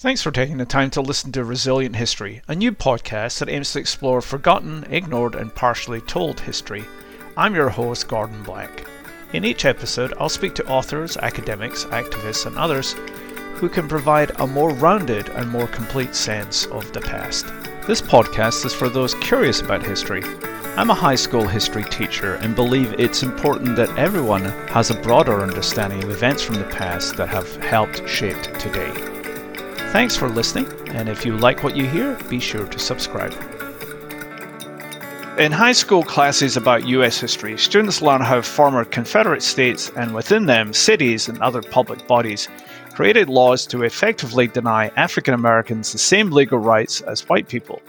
Thanks for taking the time to listen to Resilient History, a new podcast that aims to explore forgotten, ignored, and partially told history. I'm your host, Gordon Black. In each episode, I'll speak to authors, academics, activists, and others who can provide a more rounded and more complete sense of the past. This podcast is for those curious about history. I'm a high school history teacher and believe it's important that everyone has a broader understanding of events from the past that have helped shape today. Thanks for listening, and if you like what you hear, be sure to subscribe. In high school classes about US history, students learn how former Confederate states and within them cities and other public bodies created laws to effectively deny African Americans the same legal rights as white people.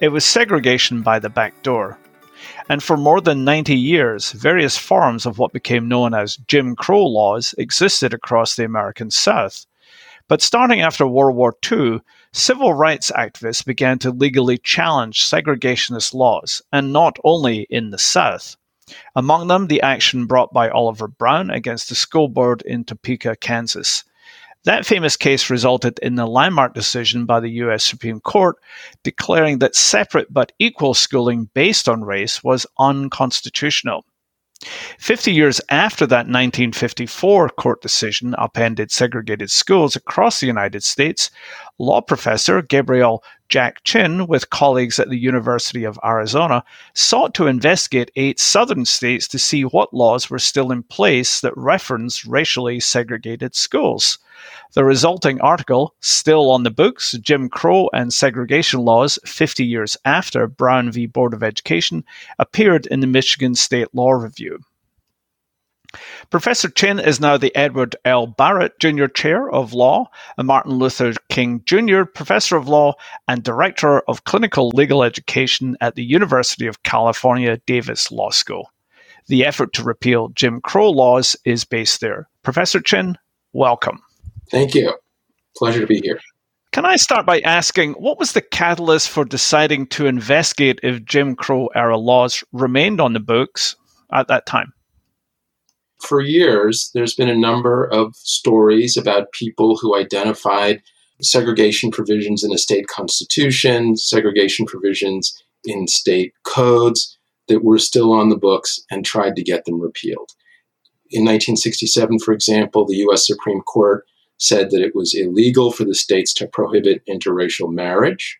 It was segregation by the back door. And for more than 90 years, various forms of what became known as Jim Crow laws existed across the American South. But starting after World War II, civil rights activists began to legally challenge segregationist laws, and not only in the South. Among them, the action brought by Oliver Brown against the school board in Topeka, Kansas. That famous case resulted in the landmark decision by the US Supreme Court declaring that separate but equal schooling based on race was unconstitutional. 50 years after that 1954 court decision upended segregated schools across the United States, law professor Gabriel Jack Chin, with colleagues at the University of Arizona, sought to investigate eight southern states to see what laws were still in place that referenced racially segregated schools. The resulting article, still on the books, Jim Crow and Segregation Laws 50 Years After Brown v. Board of Education, appeared in the Michigan State Law Review. Professor Chin is now the Edward L. Barrett Jr. Chair of Law, a Martin Luther King Jr. Professor of Law, and Director of Clinical Legal Education at the University of California Davis Law School. The effort to repeal Jim Crow laws is based there. Professor Chin, welcome. Thank you. Pleasure to be here. Can I start by asking what was the catalyst for deciding to investigate if Jim Crow era laws remained on the books at that time? For years, there's been a number of stories about people who identified segregation provisions in a state constitution, segregation provisions in state codes that were still on the books and tried to get them repealed. In 1967, for example, the US Supreme Court said that it was illegal for the states to prohibit interracial marriage.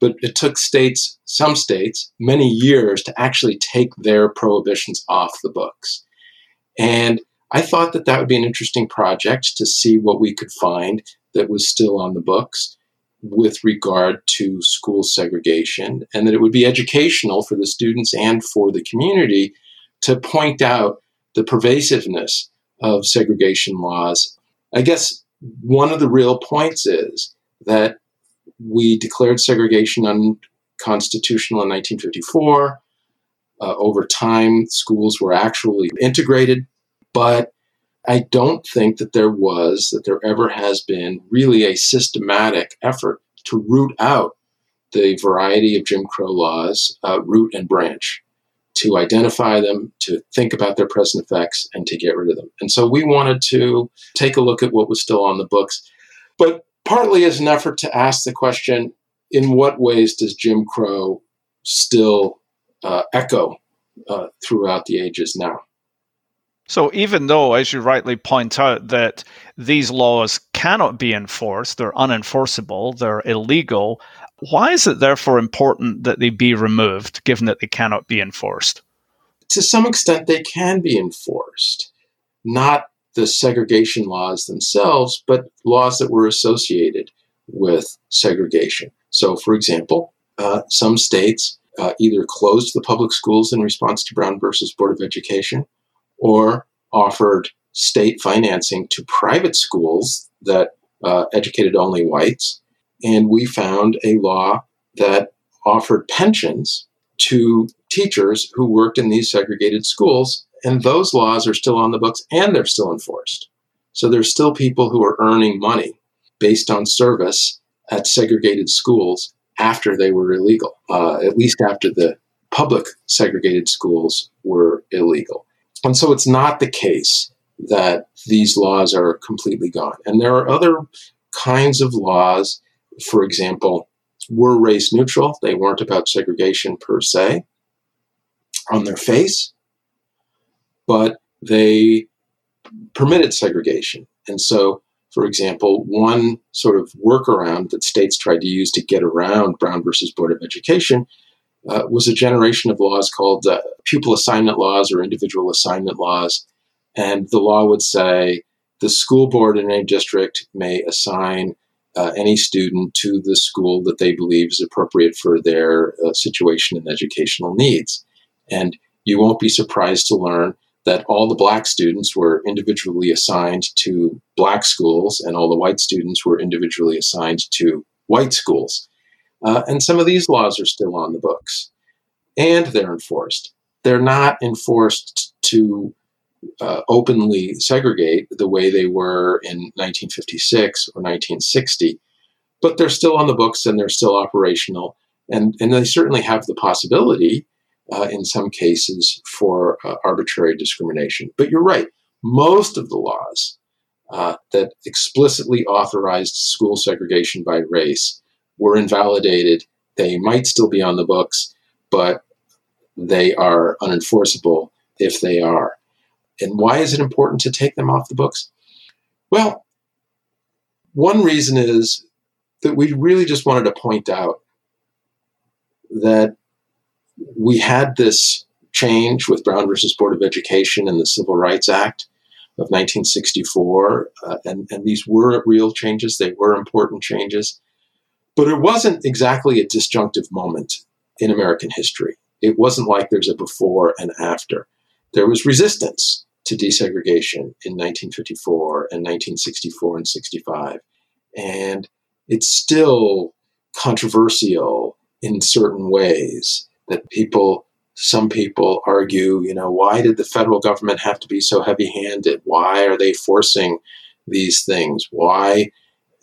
But it took states, some states, many years to actually take their prohibitions off the books. And I thought that that would be an interesting project to see what we could find that was still on the books with regard to school segregation, and that it would be educational for the students and for the community to point out the pervasiveness of segregation laws I guess one of the real points is that we declared segregation unconstitutional in 1954. Uh, over time, schools were actually integrated, but I don't think that there was, that there ever has been really a systematic effort to root out the variety of Jim Crow laws, uh, root and branch to identify them, to think about their present effects, and to get rid of them. And so we wanted to take a look at what was still on the books, but partly as an effort to ask the question in what ways does Jim Crow still uh, echo uh, throughout the ages now? So, even though, as you rightly point out, that these laws cannot be enforced, they're unenforceable, they're illegal, why is it therefore important that they be removed, given that they cannot be enforced? To some extent, they can be enforced. Not the segregation laws themselves, but laws that were associated with segregation. So, for example, uh, some states uh, either closed the public schools in response to Brown versus Board of Education or offered state financing to private schools that uh, educated only whites and we found a law that offered pensions to teachers who worked in these segregated schools. And those laws are still on the books and they're still enforced. So there's still people who are earning money based on service at segregated schools after they were illegal, uh, at least after the public segregated schools were illegal. And so it's not the case that these laws are completely gone. And there are other kinds of laws, for example, were race neutral. They weren't about segregation per se on their face, but they permitted segregation. And so, for example, one sort of workaround that states tried to use to get around Brown versus Board of Education uh, was a generation of laws called uh, pupil assignment laws or individual assignment laws. And the law would say the school board in a district may assign uh, any student to the school that they believe is appropriate for their uh, situation and educational needs. And you won't be surprised to learn that all the black students were individually assigned to black schools and all the white students were individually assigned to white schools. Uh, and some of these laws are still on the books and they're enforced. They're not enforced to uh, openly segregate the way they were in 1956 or 1960, but they're still on the books and they're still operational. And, and they certainly have the possibility uh, in some cases for uh, arbitrary discrimination. But you're right, most of the laws uh, that explicitly authorized school segregation by race were invalidated. They might still be on the books, but they are unenforceable if they are. And why is it important to take them off the books? Well, one reason is that we really just wanted to point out that we had this change with Brown versus Board of Education and the Civil Rights Act of 1964, uh, and, and these were real changes, they were important changes. But it wasn't exactly a disjunctive moment in American history. It wasn't like there's a before and after. There was resistance to desegregation in 1954 and 1964 and 65. And it's still controversial in certain ways that people, some people argue, you know, why did the federal government have to be so heavy handed? Why are they forcing these things? Why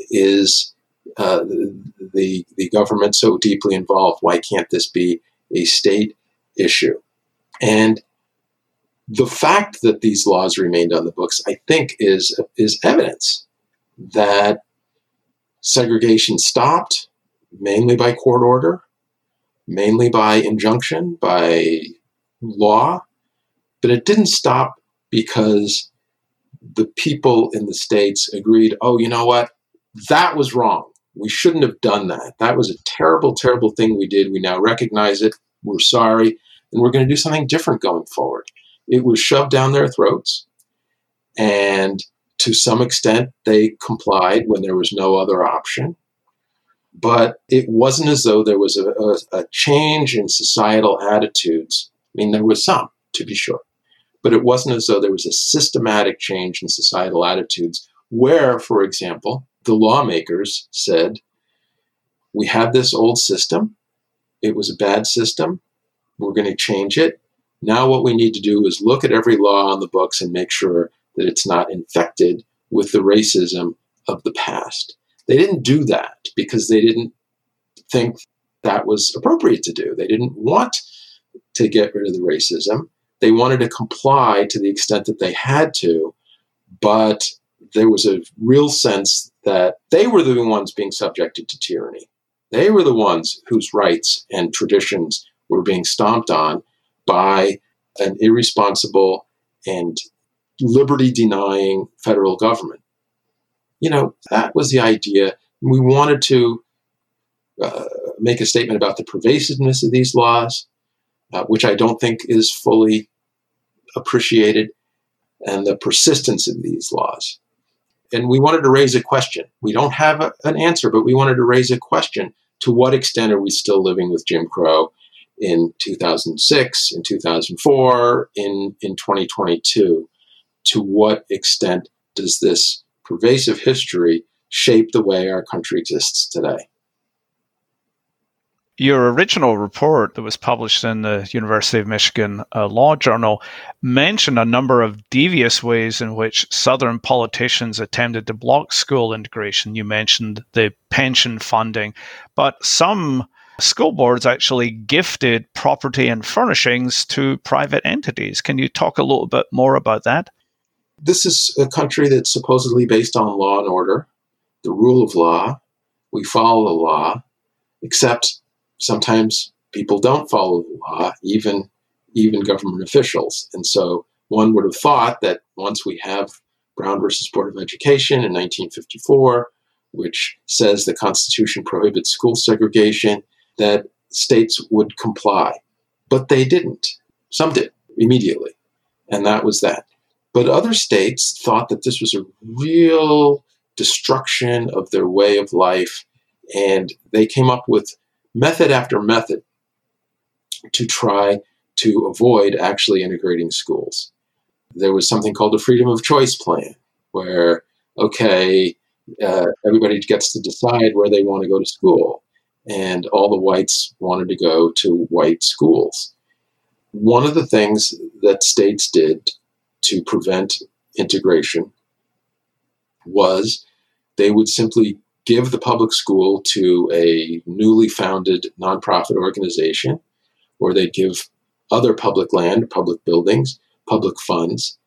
is uh, the, the government so deeply involved? Why can't this be a state issue? And the fact that these laws remained on the books, I think, is is evidence that segregation stopped mainly by court order, mainly by injunction, by law, but it didn't stop because the people in the states agreed, oh, you know what? That was wrong. We shouldn't have done that. That was a terrible, terrible thing we did. We now recognize it. We're sorry. And we're going to do something different going forward. It was shoved down their throats. And to some extent, they complied when there was no other option. But it wasn't as though there was a, a, a change in societal attitudes. I mean, there was some, to be sure. But it wasn't as though there was a systematic change in societal attitudes where, for example, the lawmakers said, We have this old system. It was a bad system. We're going to change it. Now, what we need to do is look at every law on the books and make sure that it's not infected with the racism of the past. They didn't do that because they didn't think that was appropriate to do. They didn't want to get rid of the racism. They wanted to comply to the extent that they had to, but there was a real sense that they were the ones being subjected to tyranny. They were the ones whose rights and traditions were being stomped on by an irresponsible and liberty denying federal government. You know, that was the idea. We wanted to uh, make a statement about the pervasiveness of these laws, uh, which I don't think is fully appreciated, and the persistence of these laws. And we wanted to raise a question. We don't have a, an answer, but we wanted to raise a question. To what extent are we still living with Jim Crow? In 2006, in 2004, in, in 2022. To what extent does this pervasive history shape the way our country exists today? Your original report that was published in the University of Michigan uh, Law Journal mentioned a number of devious ways in which Southern politicians attempted to block school integration. You mentioned the pension funding, but some school boards actually gifted property and furnishings to private entities. Can you talk a little bit more about that? This is a country that's supposedly based on law and order. the rule of law, we follow the law, except sometimes people don't follow the law, even even government officials. And so one would have thought that once we have Brown versus Board of Education in 1954, which says the Constitution prohibits school segregation, that states would comply. But they didn't. Some did immediately. And that was that. But other states thought that this was a real destruction of their way of life. And they came up with method after method to try to avoid actually integrating schools. There was something called the freedom of choice plan, where, okay, uh, everybody gets to decide where they want to go to school. And all the whites wanted to go to white schools. One of the things that states did to prevent integration was they would simply give the public school to a newly founded nonprofit organization, or they'd give other public land, public buildings, public funds.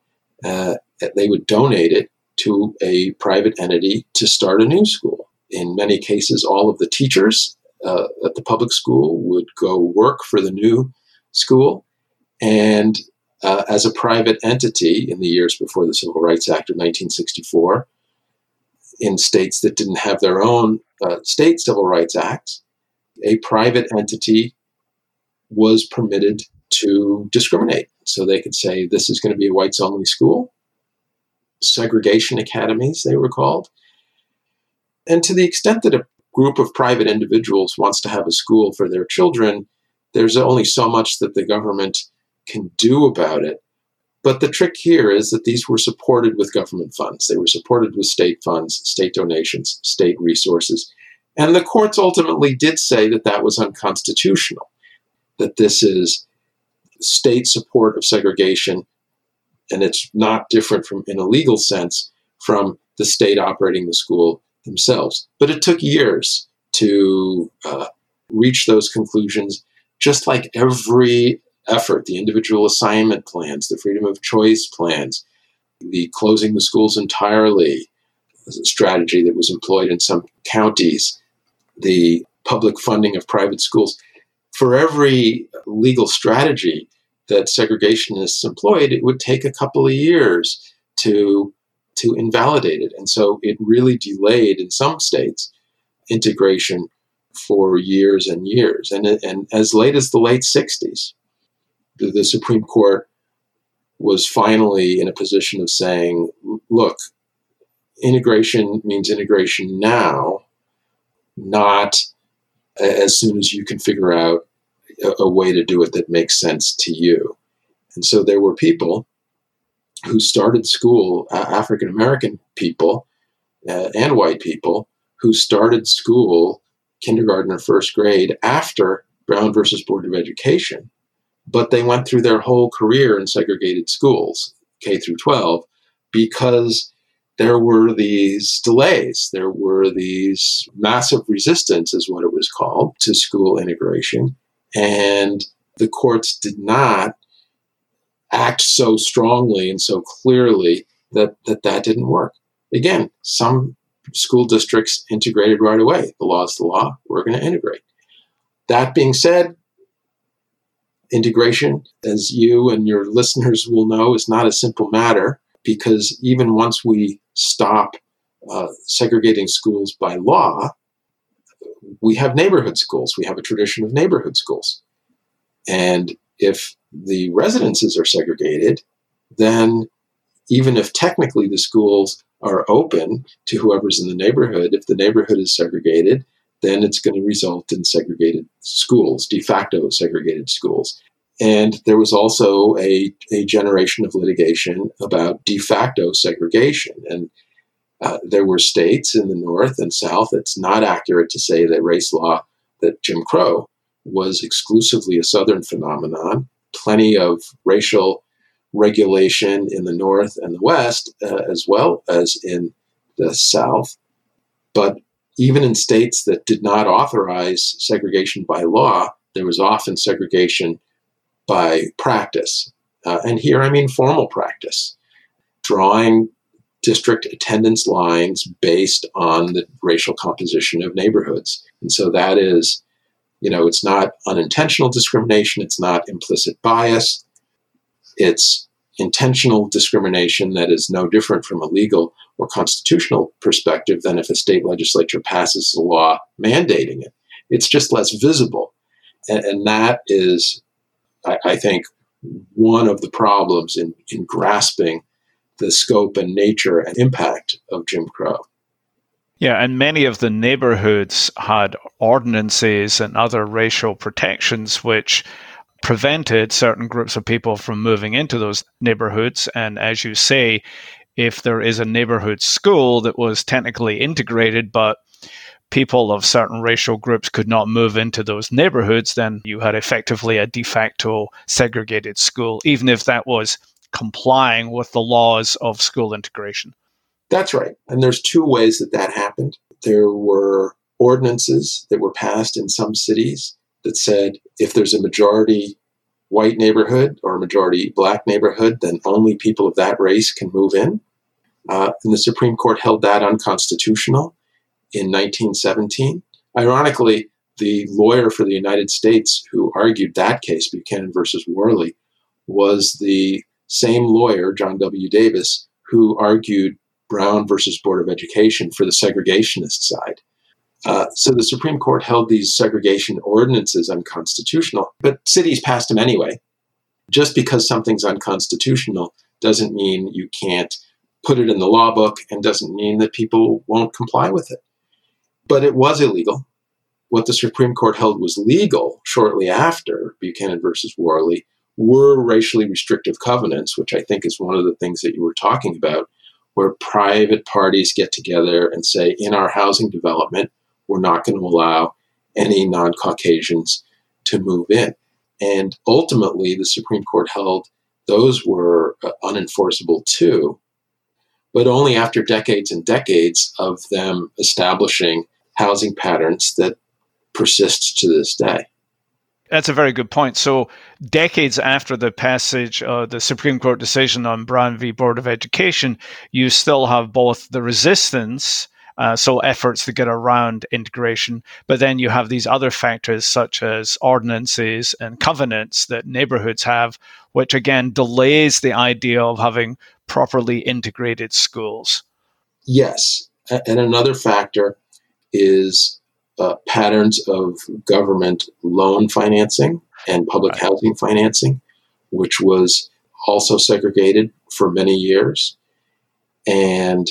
Uh, they would donate it to a private entity to start a new school. In many cases, all of the teachers uh, at the public school would go work for the new school. And uh, as a private entity in the years before the Civil Rights Act of 1964, in states that didn't have their own uh, state civil rights acts, a private entity was permitted to discriminate. So they could say, this is going to be a whites only school. Segregation academies, they were called. And to the extent that a group of private individuals wants to have a school for their children, there's only so much that the government can do about it. But the trick here is that these were supported with government funds. They were supported with state funds, state donations, state resources. And the courts ultimately did say that that was unconstitutional, that this is state support of segregation, and it's not different from, in a legal sense, from the state operating the school themselves. But it took years to uh, reach those conclusions, just like every effort the individual assignment plans, the freedom of choice plans, the closing the schools entirely strategy that was employed in some counties, the public funding of private schools for every legal strategy that segregationists employed, it would take a couple of years to to invalidate it. And so it really delayed in some states integration for years and years. And, and as late as the late 60s, the, the Supreme Court was finally in a position of saying, look, integration means integration now, not as soon as you can figure out a, a way to do it that makes sense to you. And so there were people who started school, uh, African American people uh, and white people, who started school, kindergarten or first grade, after Brown versus Board of Education, but they went through their whole career in segregated schools, K through 12, because there were these delays. There were these massive resistance, is what it was called, to school integration. And the courts did not act so strongly and so clearly that that, that didn't work. Again, some school districts integrated right away. The law is the law. We're going to integrate. That being said, integration, as you and your listeners will know, is not a simple matter because even once we stop uh, segregating schools by law, we have neighborhood schools. We have a tradition of neighborhood schools. And if the residences are segregated, then even if technically the schools are open to whoever's in the neighborhood, if the neighborhood is segregated, then it's going to result in segregated schools, de facto segregated schools. And there was also a, a generation of litigation about de facto segregation. And uh, there were states in the North and South. It's not accurate to say that race law, that Jim Crow, was exclusively a Southern phenomenon. Plenty of racial regulation in the North and the West, uh, as well as in the South. But even in states that did not authorize segregation by law, there was often segregation by practice. Uh, and here I mean formal practice, drawing district attendance lines based on the racial composition of neighborhoods. And so that is, you know, it's not unintentional discrimination, it's not implicit bias, it's intentional discrimination that is no different from a legal or constitutional perspective than if a state legislature passes a law mandating it. It's just less visible. And, and that is, I, I think, one of the problems in, in grasping the scope and nature and impact of Jim Crow. Yeah, and many of the neighborhoods had ordinances and other racial protections which prevented certain groups of people from moving into those neighborhoods. And as you say, if there is a neighborhood school that was technically integrated, but people of certain racial groups could not move into those neighborhoods, then you had effectively a de facto segregated school, even if that was complying with the laws of school integration. That's right. And there's two ways that that happened. There were ordinances that were passed in some cities that said if there's a majority white neighborhood or a majority black neighborhood, then only people of that race can move in. Uh, and the Supreme Court held that unconstitutional in 1917. Ironically, the lawyer for the United States who argued that case, Buchanan versus Warley, was the same lawyer, John W. Davis, who argued Brown versus Board of Education for the segregationist side. Uh, so the Supreme Court held these segregation ordinances unconstitutional, but cities passed them anyway. Just because something's unconstitutional doesn't mean you can't put it in the law book and doesn't mean that people won't comply with it. But it was illegal. What the Supreme Court held was legal shortly after Buchanan versus Warley were racially restrictive covenants, which I think is one of the things that you were talking about, where private parties get together and say, in our housing development, we're not going to allow any non Caucasians to move in. And ultimately, the Supreme Court held those were uh, unenforceable too, but only after decades and decades of them establishing housing patterns that persists to this day. That's a very good point. So, decades after the passage of the Supreme Court decision on Brown v. Board of Education, you still have both the resistance, uh, so efforts to get around integration, but then you have these other factors such as ordinances and covenants that neighborhoods have, which again delays the idea of having properly integrated schools. Yes. And another factor is uh, patterns of government loan financing and public right. housing financing, which was also segregated for many years. And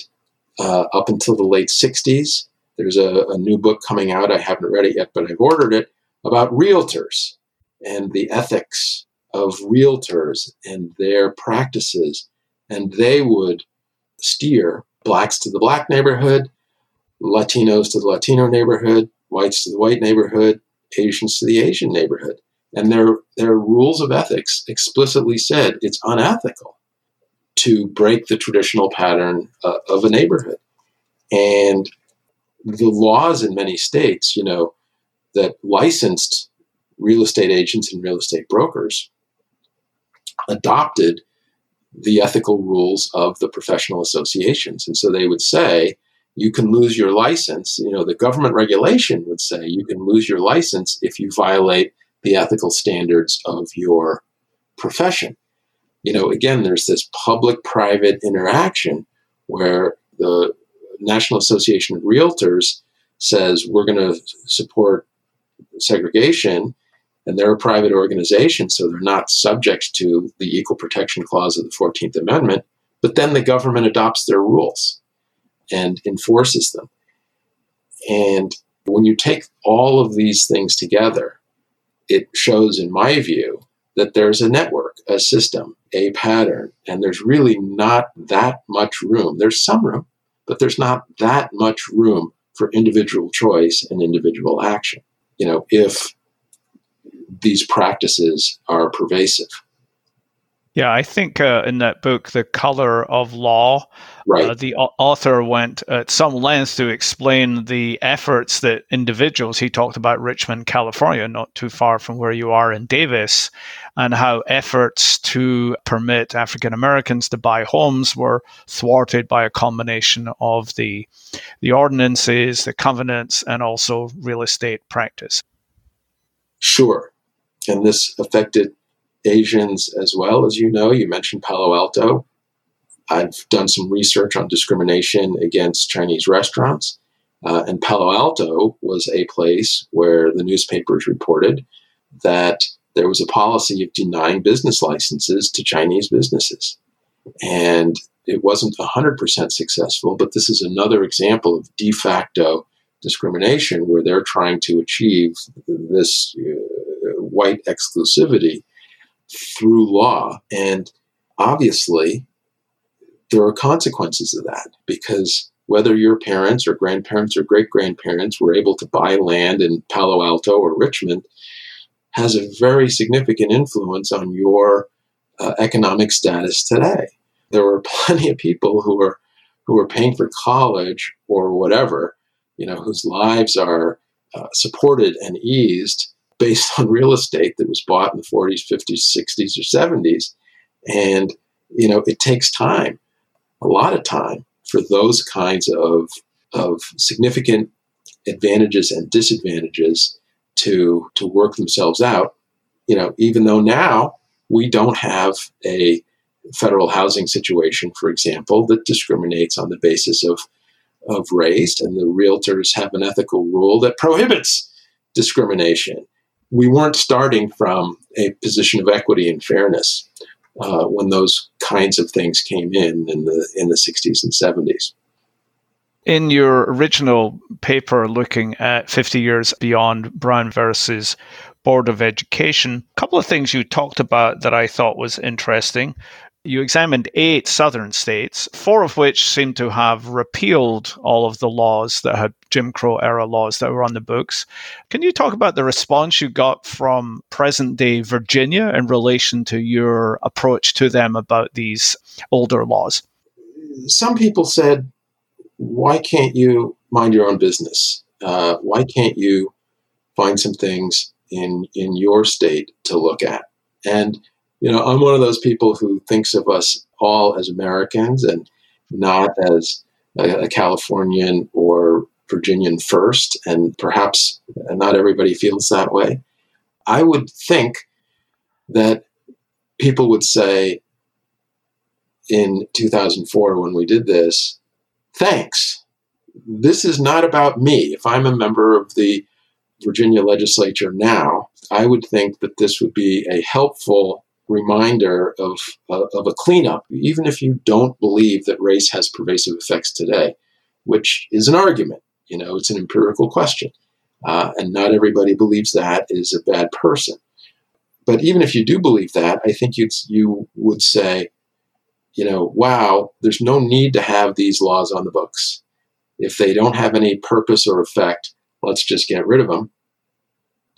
uh, up until the late 60s, there's a, a, new book coming out. I haven't read it yet, but I've ordered it about realtors and the ethics of realtors and their practices. And they would steer blacks to the black neighborhood, Latinos to the Latino neighborhood, whites to the white neighborhood, Asians to the Asian neighborhood. And their, their rules of ethics explicitly said it's unethical to break the traditional pattern uh, of a neighborhood. And the laws in many states, you know, that licensed real estate agents and real estate brokers adopted the ethical rules of the professional associations. And so they would say, you can lose your license. You know, the government regulation would say you can lose your license if you violate the ethical standards of your profession. You know, again, there's this public private interaction where the National Association of Realtors says we're going to support segregation and they're a private organization, so they're not subject to the Equal Protection Clause of the 14th Amendment. But then the government adopts their rules and enforces them. And when you take all of these things together, it shows, in my view, that there's a network, a system, a pattern, and there's really not that much room. There's some room, but there's not that much room for individual choice and individual action. You know, if these practices are pervasive. Yeah, I think uh, in that book, The Color of Law, right. uh, the author went at some length to explain the efforts that individuals, he talked about Richmond, California, not too far from where you are in Davis, and how efforts to permit African Americans to buy homes were thwarted by a combination of the, the ordinances, the covenants, and also real estate practice. Sure. And this affected Asians as well, as you know. You mentioned Palo Alto. I've done some research on discrimination against Chinese restaurants. Uh, and Palo Alto was a place where the newspapers reported that there was a policy of denying business licenses to Chinese businesses. And it wasn't 100% successful, but this is another example of de facto discrimination where they're trying to achieve this uh, white exclusivity through law. And obviously, there are consequences of that because whether your parents or grandparents or great grandparents were able to buy land in Palo Alto or Richmond has a very significant influence on your uh, economic status today. There were plenty of people who were who are paying for college or whatever, you know, whose lives are uh, supported and eased based on real estate that was bought in the 40s, 50s, 60s, or 70s. And, you know, it takes time, a lot of time for those kinds of, of significant advantages and disadvantages to, to work themselves out. You know, even though now we don't have a federal housing situation, for example, that discriminates on the basis of, of race, and the realtors have an ethical rule that prohibits discrimination we weren't starting from a position of equity and fairness uh, when those kinds of things came in in the in the 60s and 70s. In your original paper looking at 50 years beyond Brown versus Board of Education, a couple of things you talked about that I thought was interesting you examined eight southern states, four of which seem to have repealed all of the laws that had Jim Crow era laws that were on the books. Can you talk about the response you got from present day Virginia in relation to your approach to them about these older laws? Some people said, why can't you mind your own business? Uh, why can't you find some things in, in your state to look at? And you know, I'm one of those people who thinks of us all as Americans and not as a, a Californian or Virginian first, and perhaps not everybody feels that way. I would think that people would say in 2004 when we did this, thanks. This is not about me. If I'm a member of the Virginia legislature now, I would think that this would be a helpful reminder of, uh, of a cleanup, even if you don't believe that race has pervasive effects today, which is an argument. You know, it's an empirical question. Uh, and not everybody believes that is a bad person. But even if you do believe that, I think you'd, you would say, you know, wow, there's no need to have these laws on the books. If they don't have any purpose or effect, let's just get rid of them.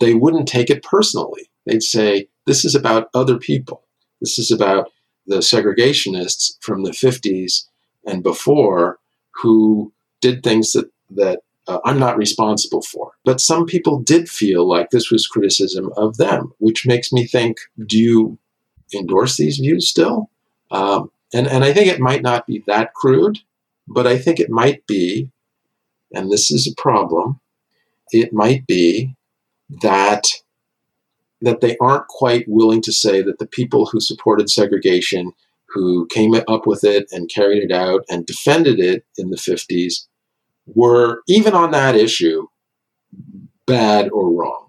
They wouldn't take it personally. They'd say, this is about other people. This is about the segregationists from the 50s and before who did things that, that uh, I'm not responsible for. But some people did feel like this was criticism of them, which makes me think do you endorse these views still? Um, and, and I think it might not be that crude, but I think it might be, and this is a problem, it might be that that they aren't quite willing to say that the people who supported segregation, who came up with it and carried it out and defended it in the 50s, were, even on that issue, bad or wrong.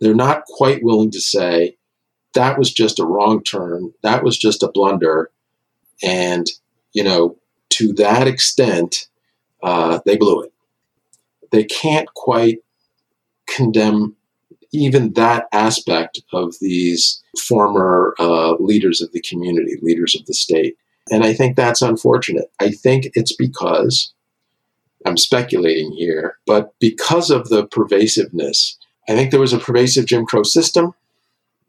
They're not quite willing to say that was just a wrong turn, that was just a blunder. And, you know, to that extent, uh, they blew it. They can't quite condemn even that aspect of these former uh, leaders of the community, leaders of the state. And I think that's unfortunate. I think it's because, I'm speculating here, but because of the pervasiveness, I think there was a pervasive Jim Crow system,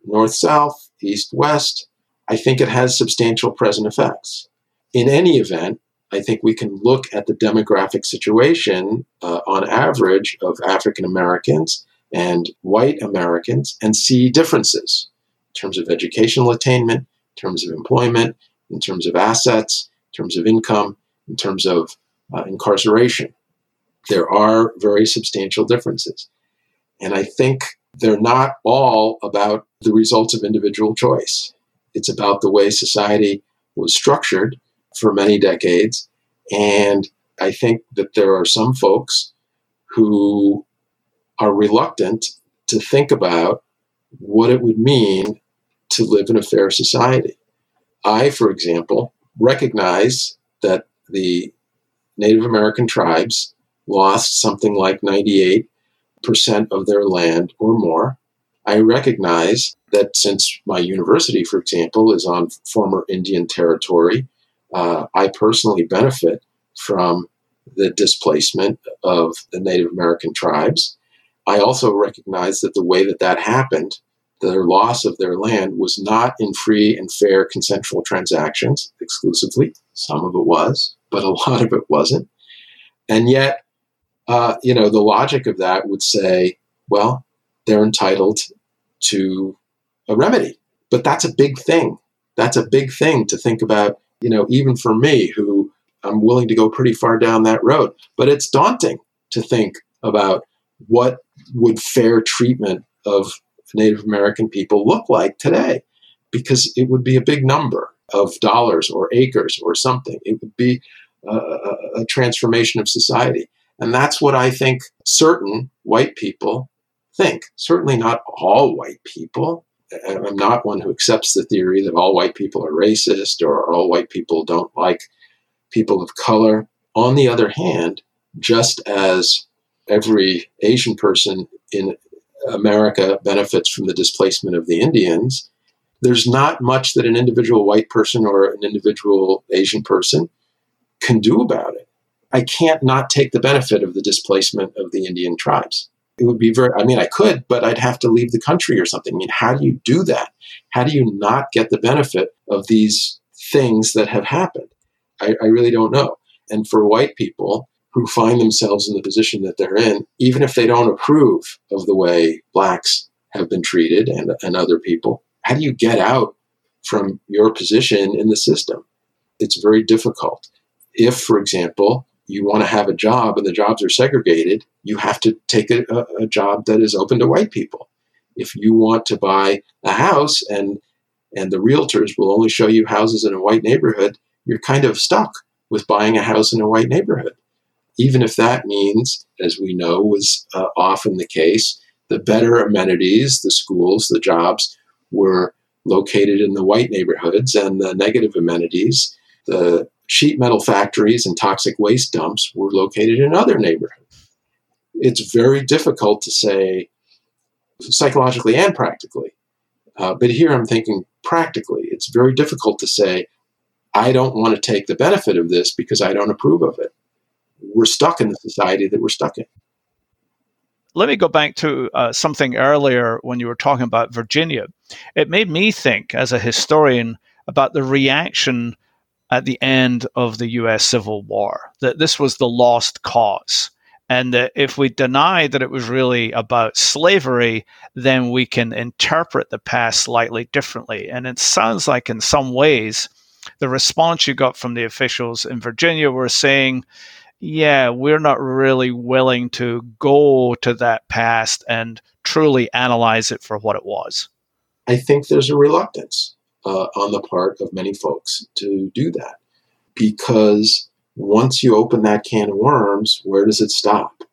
north south, east west. I think it has substantial present effects. In any event, I think we can look at the demographic situation uh, on average of African Americans and white Americans and see differences in terms of educational attainment, in terms of employment, in terms of assets, in terms of income, in terms of uh, incarceration. There are very substantial differences. And I think they're not all about the results of individual choice. It's about the way society was structured for many decades. And I think that there are some folks who are reluctant to think about what it would mean to live in a fair society. I, for example, recognize that the Native American tribes lost something like 98% of their land or more. I recognize that since my university, for example, is on former Indian territory, uh, I personally benefit from the displacement of the Native American tribes. I also recognize that the way that that happened, their loss of their land, was not in free and fair consensual transactions exclusively. Some of it was, but a lot of it wasn't. And yet, uh, you know, the logic of that would say, well, they're entitled to a remedy. But that's a big thing. That's a big thing to think about, you know, even for me, who I'm willing to go pretty far down that road. But it's daunting to think about what would fair treatment of Native American people look like today, because it would be a big number of dollars or acres or something. It would be a, a transformation of society. And that's what I think certain white people think. Certainly not all white people. I'm not one who accepts the theory that all white people are racist or all white people don't like people of color. On the other hand, just as every Asian person in America benefits from the displacement of the Indians, there's not much that an individual white person or an individual Asian person can do about it. I can't not take the benefit of the displacement of the Indian tribes. It would be very, I mean, I could, but I'd have to leave the country or something. I mean, how do you do that? How do you not get the benefit of these things that have happened? I, I really don't know. And for white people who find themselves in the position that they're in, even if they don't approve of the way blacks have been treated and, and other people, how do you get out from your position in the system? It's very difficult. If, for example, you want to have a job and the jobs are segregated, you have to take a, a, job that is open to white people. If you want to buy a house and and the realtors will only show you houses in a white neighborhood, you're kind of stuck with buying a house in a white neighborhood. Even if that means, as we know was uh, often the case, the better amenities, the schools, the jobs were located in the white neighborhoods, and the negative amenities, the sheet metal factories and toxic waste dumps were located in other neighborhoods. It's very difficult to say psychologically and practically. Uh, but here I'm thinking practically. It's very difficult to say, I don't want to take the benefit of this because I don't approve of it. We're stuck in the society that we're stuck in. Let me go back to uh, something earlier when you were talking about Virginia. It made me think, as a historian, about the reaction at the end of the US Civil War, that this was the lost cause. And that if we deny that it was really about slavery, then we can interpret the past slightly differently. And it sounds like, in some ways, the response you got from the officials in Virginia were saying, yeah, we're not really willing to go to that past and truly analyze it for what it was. I think there's a reluctance uh, on the part of many folks to do that. Because once you open that can of worms, where does it stop?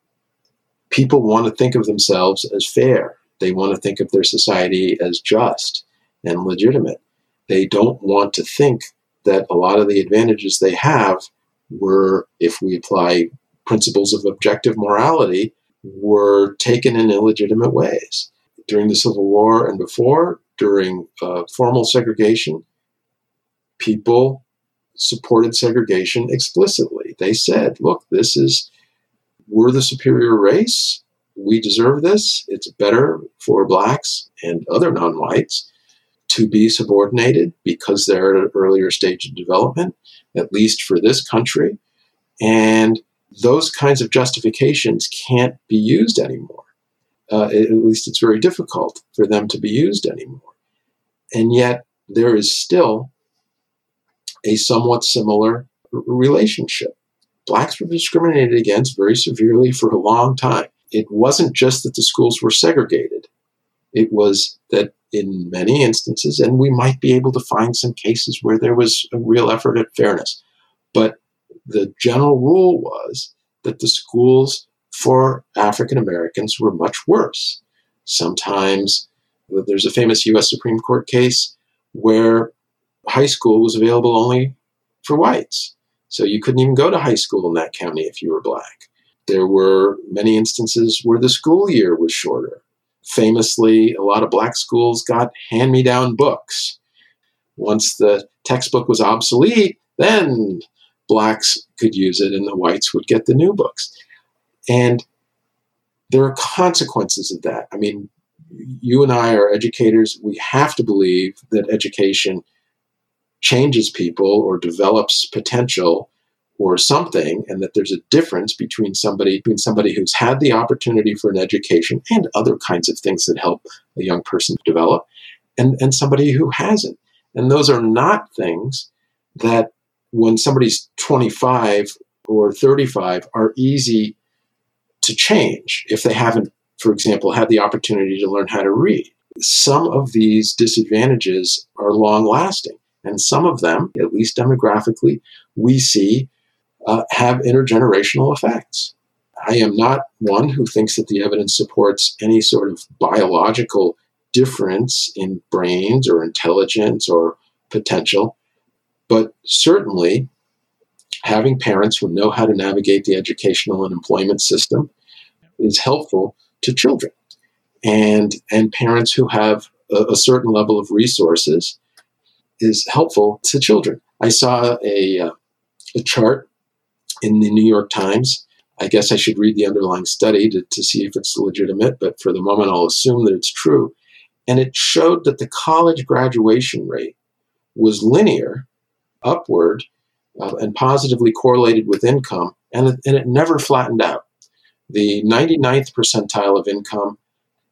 People want to think of themselves as fair. They want to think of their society as just and legitimate. They don't want to think that a lot of the advantages they have were, if we apply principles of objective morality, were taken in illegitimate ways. During the Civil War and before, during uh, formal segregation, people supported segregation explicitly. They said, look, this is, we're the superior race. We deserve this. It's better for blacks and other non whites to be subordinated because they're at an earlier stage of development, at least for this country. And those kinds of justifications can't be used anymore. Uh, at least it's very difficult for them to be used anymore. And yet, there is still a somewhat similar relationship. Blacks were discriminated against very severely for a long time. It wasn't just that the schools were segregated, it was that in many instances, and we might be able to find some cases where there was a real effort at fairness, but the general rule was that the schools for African Americans were much worse. Sometimes there's a famous US Supreme Court case where high school was available only for whites. So you couldn't even go to high school in that county if you were black. There were many instances where the school year was shorter. Famously, a lot of black schools got hand me down books. Once the textbook was obsolete, then blacks could use it and the whites would get the new books. And there are consequences of that. I mean, you and I are educators. We have to believe that education changes people or develops potential or something and that there's a difference between somebody between somebody who's had the opportunity for an education and other kinds of things that help a young person develop and, and somebody who hasn't. And those are not things that when somebody's 25 or 35 are easy to change if they haven't for example had the opportunity to learn how to read. Some of these disadvantages are long lasting and some of them, at least demographically, we see uh, have intergenerational effects. I am not one who thinks that the evidence supports any sort of biological difference in brains or intelligence or potential, but certainly having parents who know how to navigate the educational and employment system is helpful to children. And, and parents who have a, a certain level of resources is helpful to children. I saw a, uh, a chart in the New York Times. I guess I should read the underlying study to, to see if it's legitimate, but for the moment, I'll assume that it's true. And it showed that the college graduation rate was linear, upward, uh, and positively correlated with income, and, and it never flattened out. The 99th percentile of income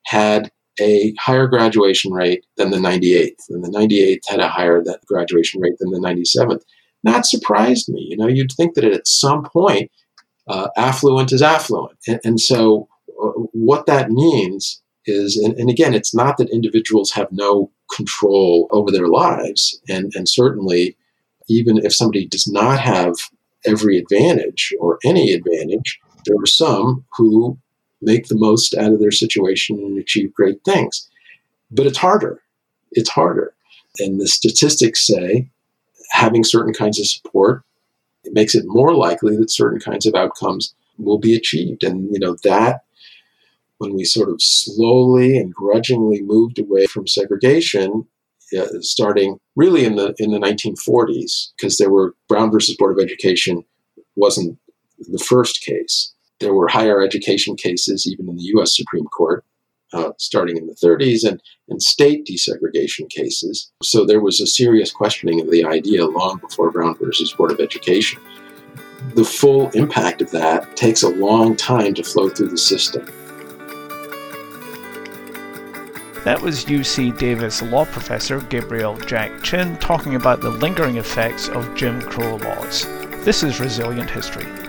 had a higher graduation rate than the 98th, and the 98th had a higher graduation rate than the 97th. That surprised me. You know, you'd think that at some point, uh, affluent is affluent, and, and so uh, what that means is, and, and, again, it's not that individuals have no control over their lives, and and certainly, even if somebody does not have every advantage or any advantage, there are some who make the most out of their situation and achieve great things. But it's harder. It's harder. And the statistics say having certain kinds of support it makes it more likely that certain kinds of outcomes will be achieved. And you know that when we sort of slowly and grudgingly moved away from segregation, uh, starting really in the in the 1940s, because there were Brown versus Board of Education wasn't the first case, there were higher education cases, even in the US Supreme Court, uh, starting in the 30s, and, and state desegregation cases. So there was a serious questioning of the idea long before Brown versus Board of Education. The full impact of that takes a long time to flow through the system. That was UC Davis law professor Gabriel Jack Chin talking about the lingering effects of Jim Crow laws. This is Resilient History.